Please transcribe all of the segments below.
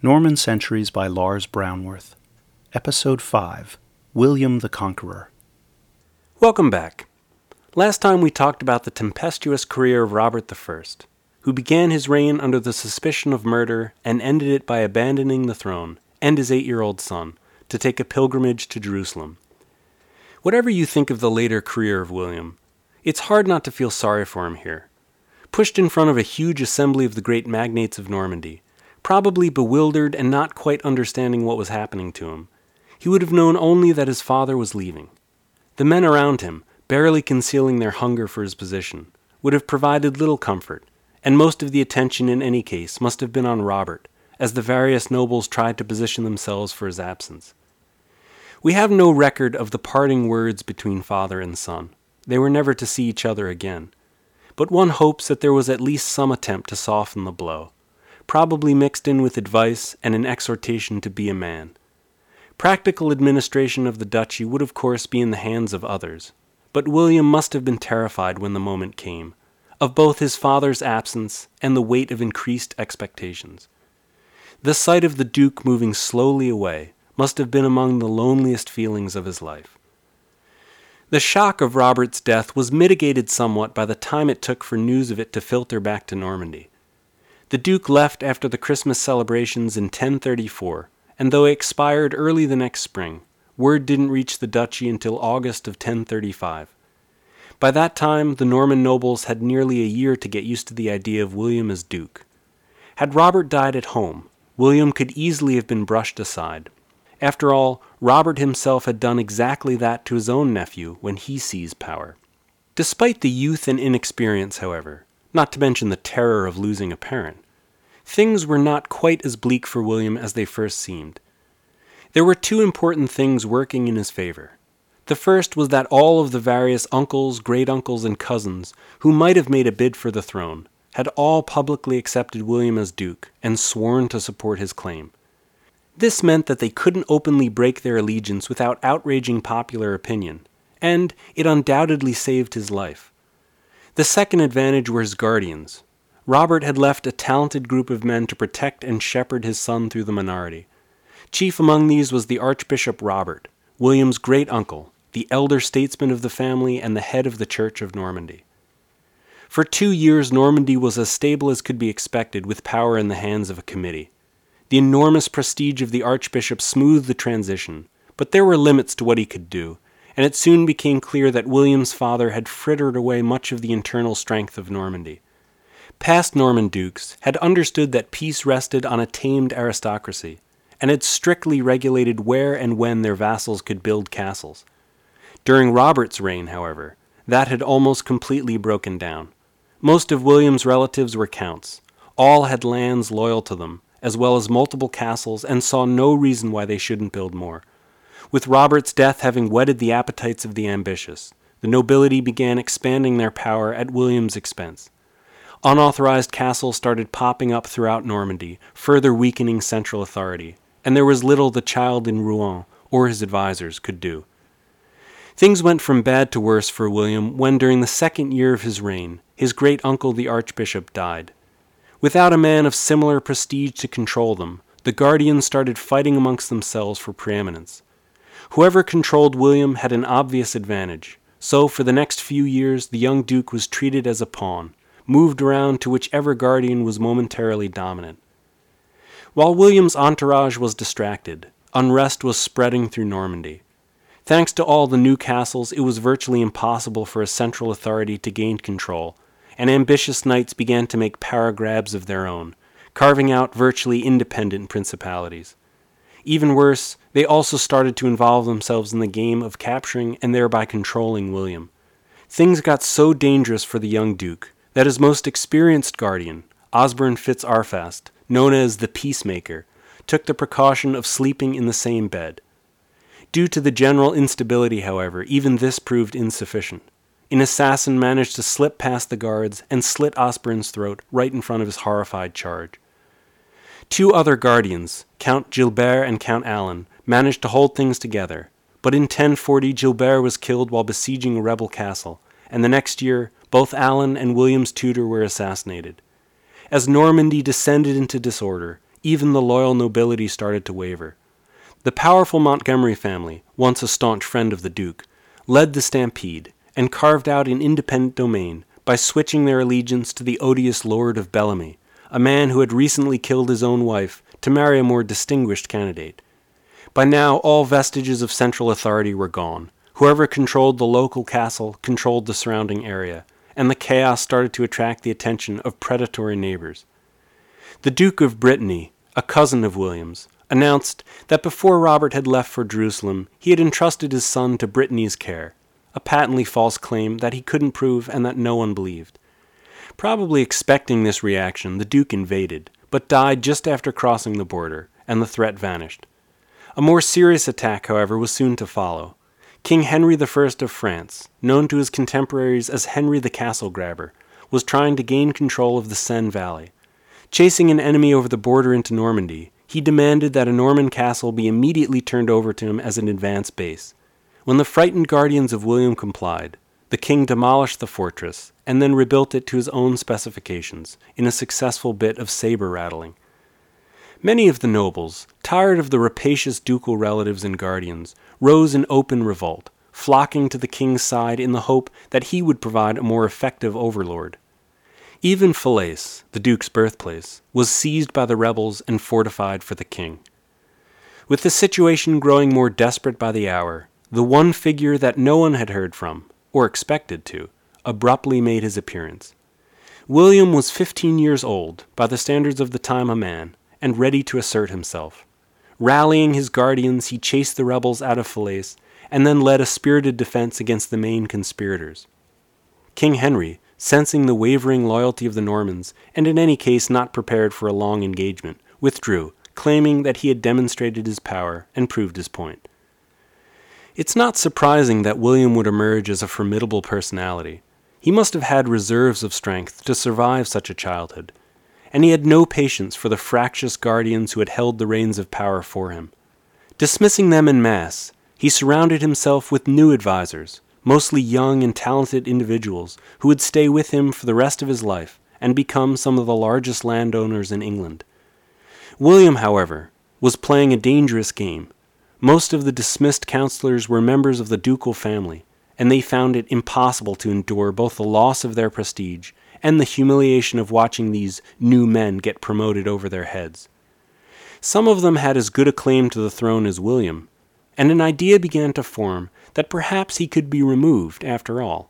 Norman Centuries by Lars Brownworth. Episode 5 William the Conqueror. Welcome back. Last time we talked about the tempestuous career of Robert I, who began his reign under the suspicion of murder and ended it by abandoning the throne and his eight year old son to take a pilgrimage to Jerusalem. Whatever you think of the later career of William, it's hard not to feel sorry for him here. Pushed in front of a huge assembly of the great magnates of Normandy, probably bewildered and not quite understanding what was happening to him, he would have known only that his father was leaving. The men around him, barely concealing their hunger for his position, would have provided little comfort, and most of the attention in any case must have been on Robert, as the various nobles tried to position themselves for his absence. We have no record of the parting words between father and son. They were never to see each other again. But one hopes that there was at least some attempt to soften the blow, probably mixed in with advice and an exhortation to be a man. Practical administration of the duchy would, of course, be in the hands of others, but William must have been terrified when the moment came, of both his father's absence and the weight of increased expectations. The sight of the Duke moving slowly away must have been among the loneliest feelings of his life. The shock of Robert's death was mitigated somewhat by the time it took for news of it to filter back to Normandy. The Duke left after the Christmas celebrations in 1034 and though he expired early the next spring, word didn't reach the duchy until August of 1035. By that time, the Norman nobles had nearly a year to get used to the idea of William as Duke. Had Robert died at home, William could easily have been brushed aside. After all, Robert himself had done exactly that to his own nephew when he seized power. Despite the youth and inexperience, however, not to mention the terror of losing a parent, things were not quite as bleak for William as they first seemed. There were two important things working in his favor. The first was that all of the various uncles, great uncles, and cousins who might have made a bid for the throne had all publicly accepted William as Duke and sworn to support his claim. This meant that they couldn't openly break their allegiance without outraging popular opinion, and it undoubtedly saved his life. The second advantage were his guardians, Robert had left a talented group of men to protect and shepherd his son through the minority. Chief among these was the Archbishop Robert, William's great uncle, the elder statesman of the family and the head of the Church of Normandy. For two years, Normandy was as stable as could be expected, with power in the hands of a committee. The enormous prestige of the Archbishop smoothed the transition, but there were limits to what he could do, and it soon became clear that William's father had frittered away much of the internal strength of Normandy past Norman dukes had understood that peace rested on a tamed aristocracy, and had strictly regulated where and when their vassals could build castles. During Robert's reign, however, that had almost completely broken down. Most of William's relatives were counts. All had lands loyal to them, as well as multiple castles, and saw no reason why they shouldn't build more. With Robert's death having whetted the appetites of the ambitious, the nobility began expanding their power at William's expense. Unauthorized castles started popping up throughout Normandy, further weakening central authority, and there was little the child in Rouen or his advisers could do. Things went from bad to worse for William when, during the second year of his reign, his great uncle the Archbishop died. Without a man of similar prestige to control them, the guardians started fighting amongst themselves for preeminence. Whoever controlled William had an obvious advantage, so for the next few years the young duke was treated as a pawn, moved around to whichever guardian was momentarily dominant. While William's entourage was distracted, unrest was spreading through Normandy. Thanks to all the new castles, it was virtually impossible for a central authority to gain control, and ambitious knights began to make power grabs of their own, carving out virtually independent principalities. Even worse, they also started to involve themselves in the game of capturing and thereby controlling William. Things got so dangerous for the young Duke that his most experienced guardian, Osborne Fitzarfast, known as the Peacemaker, took the precaution of sleeping in the same bed. Due to the general instability, however, even this proved insufficient. An assassin managed to slip past the guards and slit Osborne's throat right in front of his horrified charge. Two other guardians, Count Gilbert and Count Alan, managed to hold things together, but in 1040 Gilbert was killed while besieging a rebel castle, and the next year both Alan and William's tutor were assassinated. As Normandy descended into disorder, even the loyal nobility started to waver. The powerful Montgomery family, once a staunch friend of the Duke, led the stampede and carved out an independent domain by switching their allegiance to the odious Lord of Bellamy, a man who had recently killed his own wife to marry a more distinguished candidate. By now, all vestiges of central authority were gone. Whoever controlled the local castle controlled the surrounding area, and the chaos started to attract the attention of predatory neighbors. The Duke of Brittany, a cousin of William's, announced that before Robert had left for Jerusalem, he had entrusted his son to Brittany's care, a patently false claim that he couldn't prove and that no one believed. Probably expecting this reaction, the Duke invaded, but died just after crossing the border, and the threat vanished. A more serious attack, however, was soon to follow. King Henry I of France, known to his contemporaries as Henry the Castle Grabber, was trying to gain control of the Seine Valley. Chasing an enemy over the border into Normandy, he demanded that a Norman castle be immediately turned over to him as an advance base. When the frightened guardians of William complied, the king demolished the fortress and then rebuilt it to his own specifications in a successful bit of saber rattling. Many of the nobles, tired of the rapacious ducal relatives and guardians, rose in open revolt, flocking to the king's side in the hope that he would provide a more effective overlord. Even Falaise, the duke's birthplace, was seized by the rebels and fortified for the king. With the situation growing more desperate by the hour, the one figure that no one had heard from, or expected to, abruptly made his appearance. William was fifteen years old, by the standards of the time a man, and ready to assert himself. Rallying his guardians, he chased the rebels out of Falaise, and then led a spirited defense against the main conspirators. King Henry, sensing the wavering loyalty of the Normans, and in any case not prepared for a long engagement, withdrew, claiming that he had demonstrated his power and proved his point. It's not surprising that William would emerge as a formidable personality. He must have had reserves of strength to survive such a childhood, and he had no patience for the fractious guardians who had held the reins of power for him. Dismissing them in mass, he surrounded himself with new advisers, mostly young and talented individuals who would stay with him for the rest of his life and become some of the largest landowners in England. William, however, was playing a dangerous game most of the dismissed counselors were members of the ducal family, and they found it impossible to endure both the loss of their prestige and the humiliation of watching these new men get promoted over their heads. Some of them had as good a claim to the throne as William, and an idea began to form that perhaps he could be removed after all.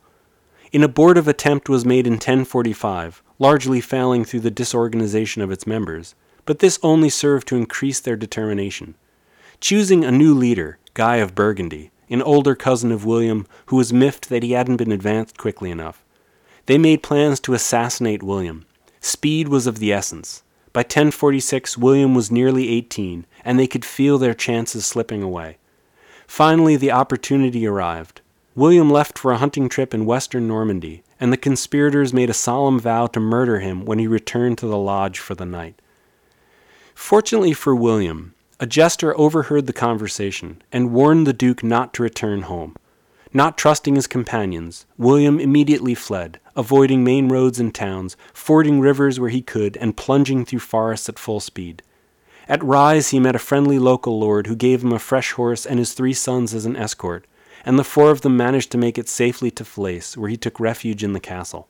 An abortive attempt was made in 1045, largely failing through the disorganization of its members, but this only served to increase their determination choosing a new leader, Guy of Burgundy, an older cousin of William who was miffed that he hadn't been advanced quickly enough. They made plans to assassinate William. Speed was of the essence. By 1046, William was nearly 18, and they could feel their chances slipping away. Finally, the opportunity arrived. William left for a hunting trip in western Normandy, and the conspirators made a solemn vow to murder him when he returned to the lodge for the night. Fortunately for William, a jester overheard the conversation and warned the Duke not to return home. Not trusting his companions, William immediately fled, avoiding main roads and towns, fording rivers where he could, and plunging through forests at full speed. At Ryes, he met a friendly local lord who gave him a fresh horse and his three sons as an escort, and the four of them managed to make it safely to Falaise, where he took refuge in the castle.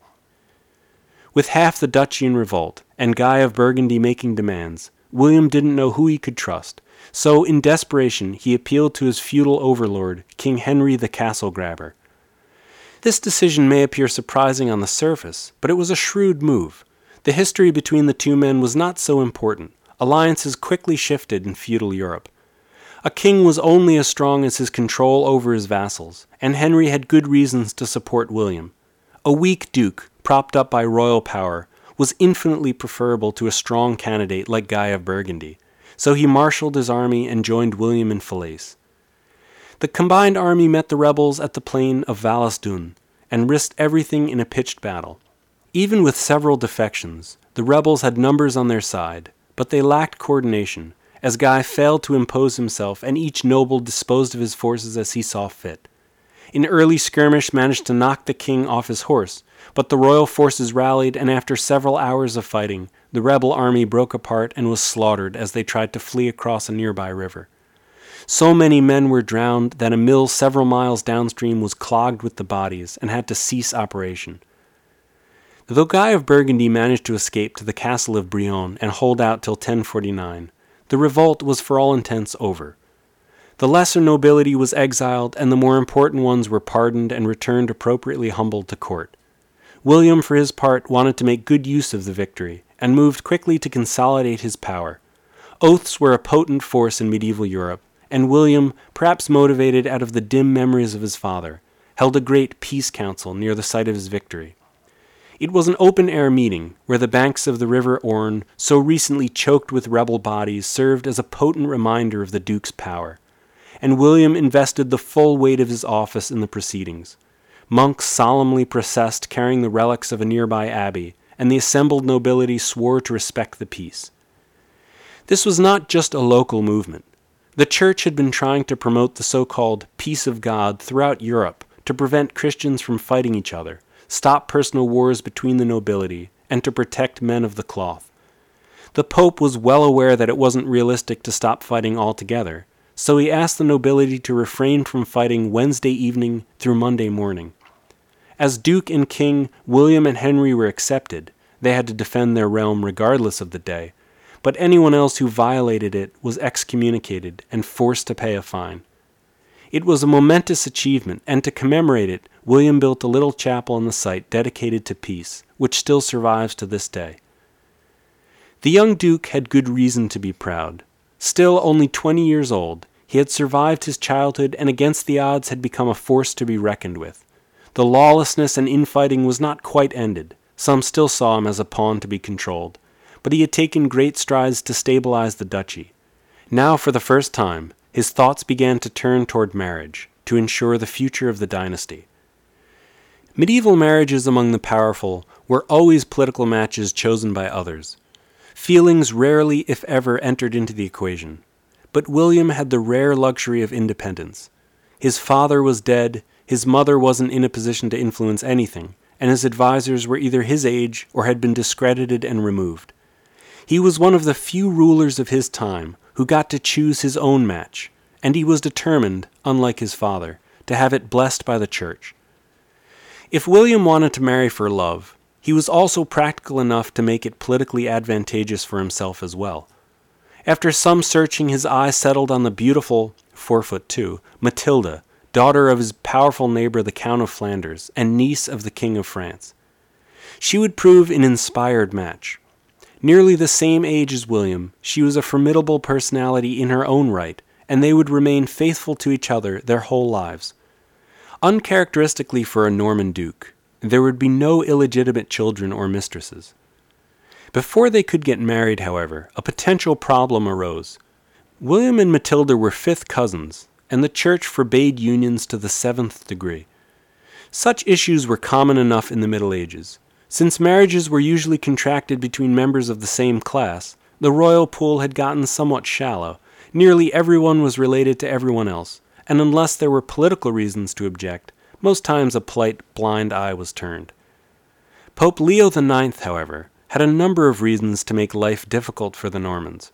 With half the duchy in revolt, and Guy of Burgundy making demands, William didn't know who he could trust, so in desperation he appealed to his feudal overlord, King Henry the Castle Grabber. This decision may appear surprising on the surface, but it was a shrewd move. The history between the two men was not so important. Alliances quickly shifted in feudal Europe. A king was only as strong as his control over his vassals, and Henry had good reasons to support William. A weak duke, propped up by royal power, was infinitely preferable to a strong candidate like Guy of Burgundy, so he marshaled his army and joined William in Falaise. The combined army met the rebels at the plain of Val-ès-Dunes and risked everything in a pitched battle. Even with several defections, the rebels had numbers on their side, but they lacked coordination, as Guy failed to impose himself and each noble disposed of his forces as he saw fit. An early skirmish managed to knock the king off his horse, But the royal forces rallied, and after several hours of fighting, the rebel army broke apart and was slaughtered as they tried to flee across a nearby river. So many men were drowned that a mill several miles downstream was clogged with the bodies and had to cease operation. Though Guy of Burgundy managed to escape to the castle of Brionne and hold out till 1049, the revolt was for all intents over. The lesser nobility was exiled, and the more important ones were pardoned and returned appropriately humbled to court. William, for his part, wanted to make good use of the victory, and moved quickly to consolidate his power. Oaths were a potent force in medieval Europe, and William, perhaps motivated out of the dim memories of his father, held a great peace council near the site of his victory. It was an open air meeting where the banks of the River Orne, so recently choked with rebel bodies, served as a potent reminder of the Duke's power. And William invested the full weight of his office in the proceedings. Monks solemnly processed carrying the relics of a nearby abbey, and the assembled nobility swore to respect the peace. This was not just a local movement. The Church had been trying to promote the so called peace of God throughout Europe to prevent Christians from fighting each other stop personal wars between the nobility, and to protect men of the cloth. The Pope was well aware that it wasn't realistic to stop fighting altogether, so he asked the nobility to refrain from fighting Wednesday evening through Monday morning. As Duke and King, William and Henry were accepted. They had to defend their realm regardless of the day, but anyone else who violated it was excommunicated and forced to pay a fine. It was a momentous achievement, and to commemorate it, William built a little chapel on the site dedicated to peace, which still survives to this day. The young Duke had good reason to be proud. Still only twenty years old, he had survived his childhood and against the odds had become a force to be reckoned with. The lawlessness and infighting was not quite ended. Some still saw him as a pawn to be controlled, but he had taken great strides to stabilize the duchy. Now, for the first time, his thoughts began to turn toward marriage, to ensure the future of the dynasty. Medieval marriages among the powerful were always political matches chosen by others. Feelings rarely, if ever, entered into the equation. But William had the rare luxury of independence. His father was dead, his mother wasn't in a position to influence anything, and his advisers were either his age or had been discredited and removed. He was one of the few rulers of his time who got to choose his own match, and he was determined, unlike his father, to have it blessed by the church. If William wanted to marry for love, he was also practical enough to make it politically advantageous for himself as well. After some searching, his eye settled on the beautiful, four foot two, Matilda, daughter of his powerful neighbor the Count of Flanders, and niece of the King of France. She would prove an inspired match. Nearly the same age as William, she was a formidable personality in her own right, and they would remain faithful to each other their whole lives. Uncharacteristically for a Norman duke, there would be no illegitimate children or mistresses. Before they could get married, however, a potential problem arose. William and Matilda were fifth cousins, and the church forbade unions to the seventh degree. Such issues were common enough in the Middle Ages. Since marriages were usually contracted between members of the same class, the royal pool had gotten somewhat shallow. Nearly everyone was related to everyone else, and unless there were political reasons to object, most times a polite blind eye was turned. Pope Leo IX, however, had a number of reasons to make life difficult for the Normans.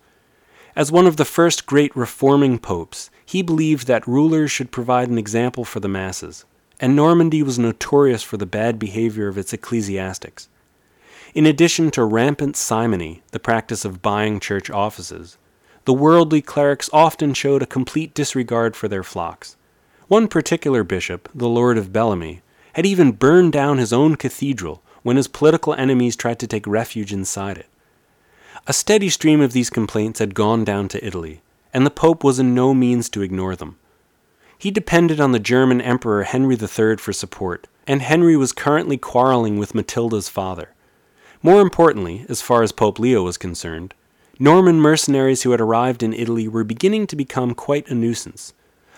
As one of the first great reforming popes, he believed that rulers should provide an example for the masses, and Normandy was notorious for the bad behavior of its ecclesiastics. In addition to rampant simony, the practice of buying church offices, the worldly clerics often showed a complete disregard for their flocks. One particular bishop, the Lord of Bellamy, had even burned down his own cathedral when his political enemies tried to take refuge inside it. A steady stream of these complaints had gone down to Italy, and the Pope was in no means to ignore them. He depended on the German Emperor Henry III for support, and Henry was currently quarreling with Matilda's father. More importantly, as far as Pope Leo was concerned, Norman mercenaries who had arrived in Italy were beginning to become quite a nuisance.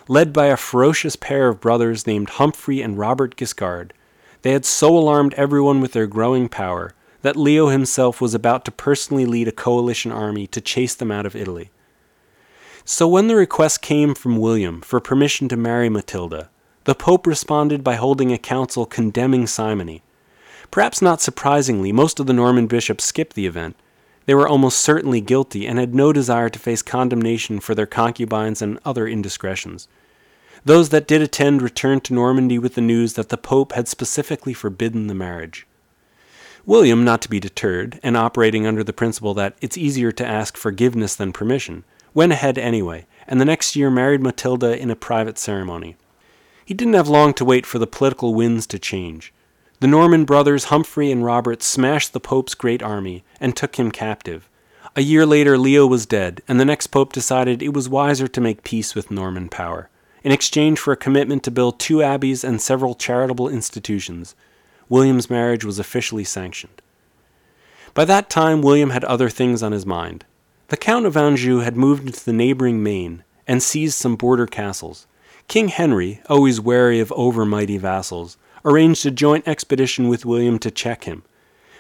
Led by a ferocious pair of brothers named Humphrey and Robert Guiscard, they had so alarmed everyone with their growing power that Leo himself was about to personally lead a coalition army to chase them out of Italy. So when the request came from William for permission to marry Matilda, the Pope responded by holding a council condemning simony. Perhaps not surprisingly, most of the Norman bishops skipped the event. They were almost certainly guilty and had no desire to face condemnation for their concubines and other indiscretions. Those that did attend returned to Normandy with the news that the Pope had specifically forbidden the marriage. William, not to be deterred, and operating under the principle that it's easier to ask forgiveness than permission, went ahead anyway, and the next year married Matilda in a private ceremony. He didn't have long to wait for the political winds to change. The Norman brothers Humphrey and Robert smashed the Pope's great army and took him captive. A year later, Leo was dead, and the next Pope decided it was wiser to make peace with Norman power. In exchange for a commitment to build two abbeys and several charitable institutions, William's marriage was officially sanctioned. By that time, William had other things on his mind. The Count of Anjou had moved into the neighboring Maine and seized some border castles. King Henry, always wary of overmighty vassals, arranged a joint expedition with William to check him.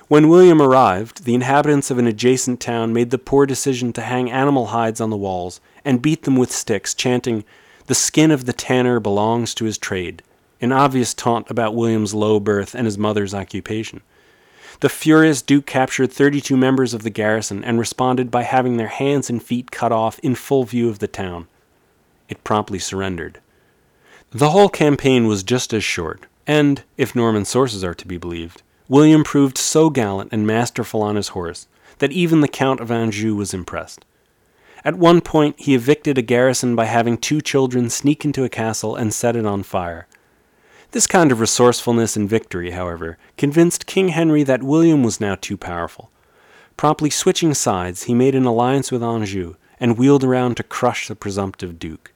When William arrived, the inhabitants of an adjacent town made the poor decision to hang animal hides on the walls and beat them with sticks, chanting, The skin of the tanner belongs to his trade, an obvious taunt about William's low birth and his mother's occupation. The furious Duke captured 32 members of the garrison and responded by having their hands and feet cut off in full view of the town. It promptly surrendered. The whole campaign was just as short, and, if Norman sources are to be believed, William proved so gallant and masterful on his horse that even the Count of Anjou was impressed. At one point, he evicted a garrison by having two children sneak into a castle and set it on fire. This kind of resourcefulness and victory, however, convinced King Henry that William was now too powerful. Promptly switching sides, he made an alliance with Anjou and wheeled around to crush the presumptive duke.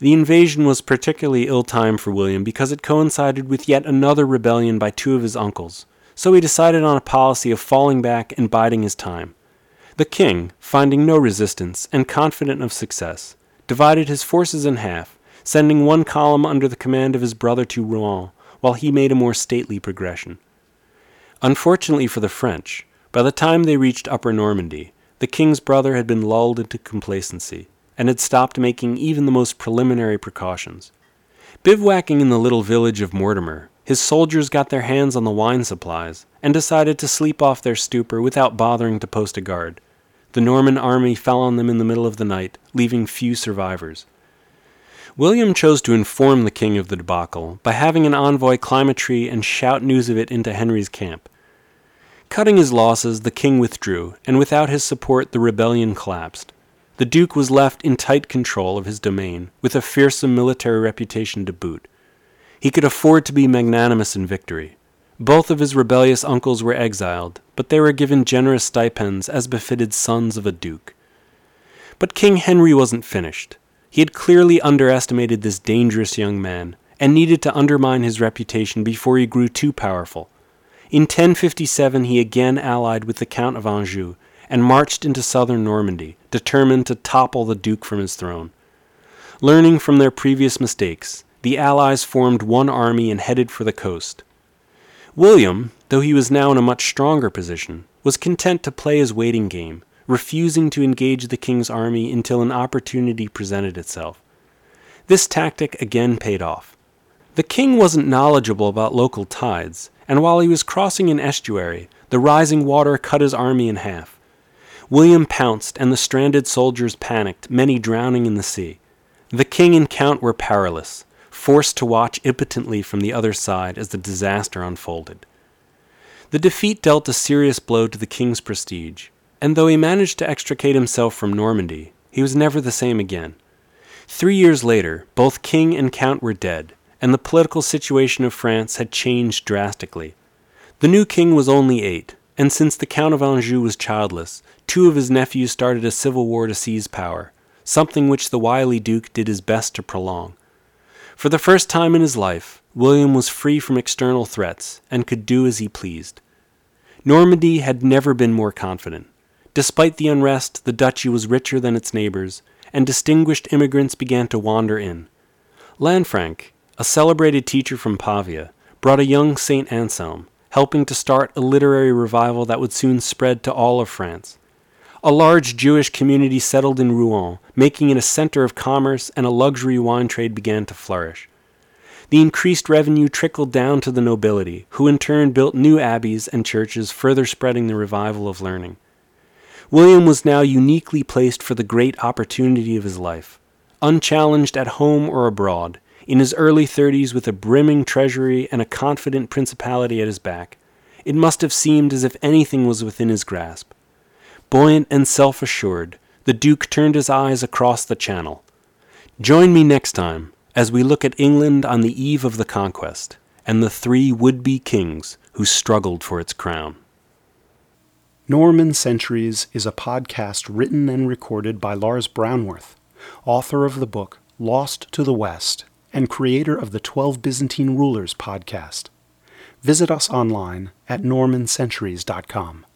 The invasion was particularly ill timed for William because it coincided with yet another rebellion by two of his uncles, so he decided on a policy of falling back and biding his time. The king, finding no resistance and confident of success, divided his forces in half, sending one column under the command of his brother to Rouen, while he made a more stately progression. Unfortunately for the French, by the time they reached Upper Normandy, the king's brother had been lulled into complacency and had stopped making even the most preliminary precautions. Bivouacking in the little village of Mortemer, his soldiers got their hands on the wine supplies and decided to sleep off their stupor without bothering to post a guard. The Norman army fell on them in the middle of the night, leaving few survivors. William chose to inform the king of the debacle by having an envoy climb a tree and shout news of it into Henry's camp. Cutting his losses, the king withdrew, and without his support, the rebellion collapsed. The Duke was left in tight control of his domain, with a fearsome military reputation to boot. He could afford to be magnanimous in victory. Both of his rebellious uncles were exiled, but they were given generous stipends as befitted sons of a duke. But King Henry wasn't finished. He had clearly underestimated this dangerous young man, and needed to undermine his reputation before he grew too powerful. In 1057 he again allied with the Count of Anjou and marched into southern Normandy, determined to topple the Duke from his throne. Learning from their previous mistakes, the Allies formed one army and headed for the coast. William, though he was now in a much stronger position, was content to play his waiting game, refusing to engage the king's army until an opportunity presented itself. This tactic again paid off. The king wasn't knowledgeable about local tides, and while he was crossing an estuary, the rising water cut his army in half. William pounced, and the stranded soldiers panicked, many drowning in the sea. The king and count were powerless, forced to watch impotently from the other side as the disaster unfolded. The defeat dealt a serious blow to the king's prestige, and though he managed to extricate himself from Normandy, he was never the same again. Three years later, both king and count were dead, and the political situation of France had changed drastically. The new king was only eight, and since the Count of Anjou was childless, two of his nephews started a civil war to seize power, something which the wily Duke did his best to prolong. For the first time in his life, William was free from external threats and could do as he pleased. Normandy had never been more confident. Despite the unrest, the duchy was richer than its neighbors, and distinguished immigrants began to wander in. Lanfranc, a celebrated teacher from Pavia, brought a young St. Anselm, helping to start a literary revival that would soon spread to all of France. A large Jewish community settled in Rouen, making it a center of commerce, and a luxury wine trade began to flourish. The increased revenue trickled down to the nobility, who in turn built new abbeys and churches, further spreading the revival of learning. William was now uniquely placed for the great opportunity of his life. Unchallenged at home or abroad, in his early thirties with a brimming treasury and a confident principality at his back, it must have seemed as if anything was within his grasp. Buoyant and self assured, the Duke turned his eyes across the Channel. Join me next time as we look at England on the eve of the conquest and the three would be kings who struggled for its crown. Norman Centuries is a podcast written and recorded by Lars Brownworth, author of the book Lost to the West and creator of the 12 Byzantine Rulers podcast. Visit us online at normancenturies.com.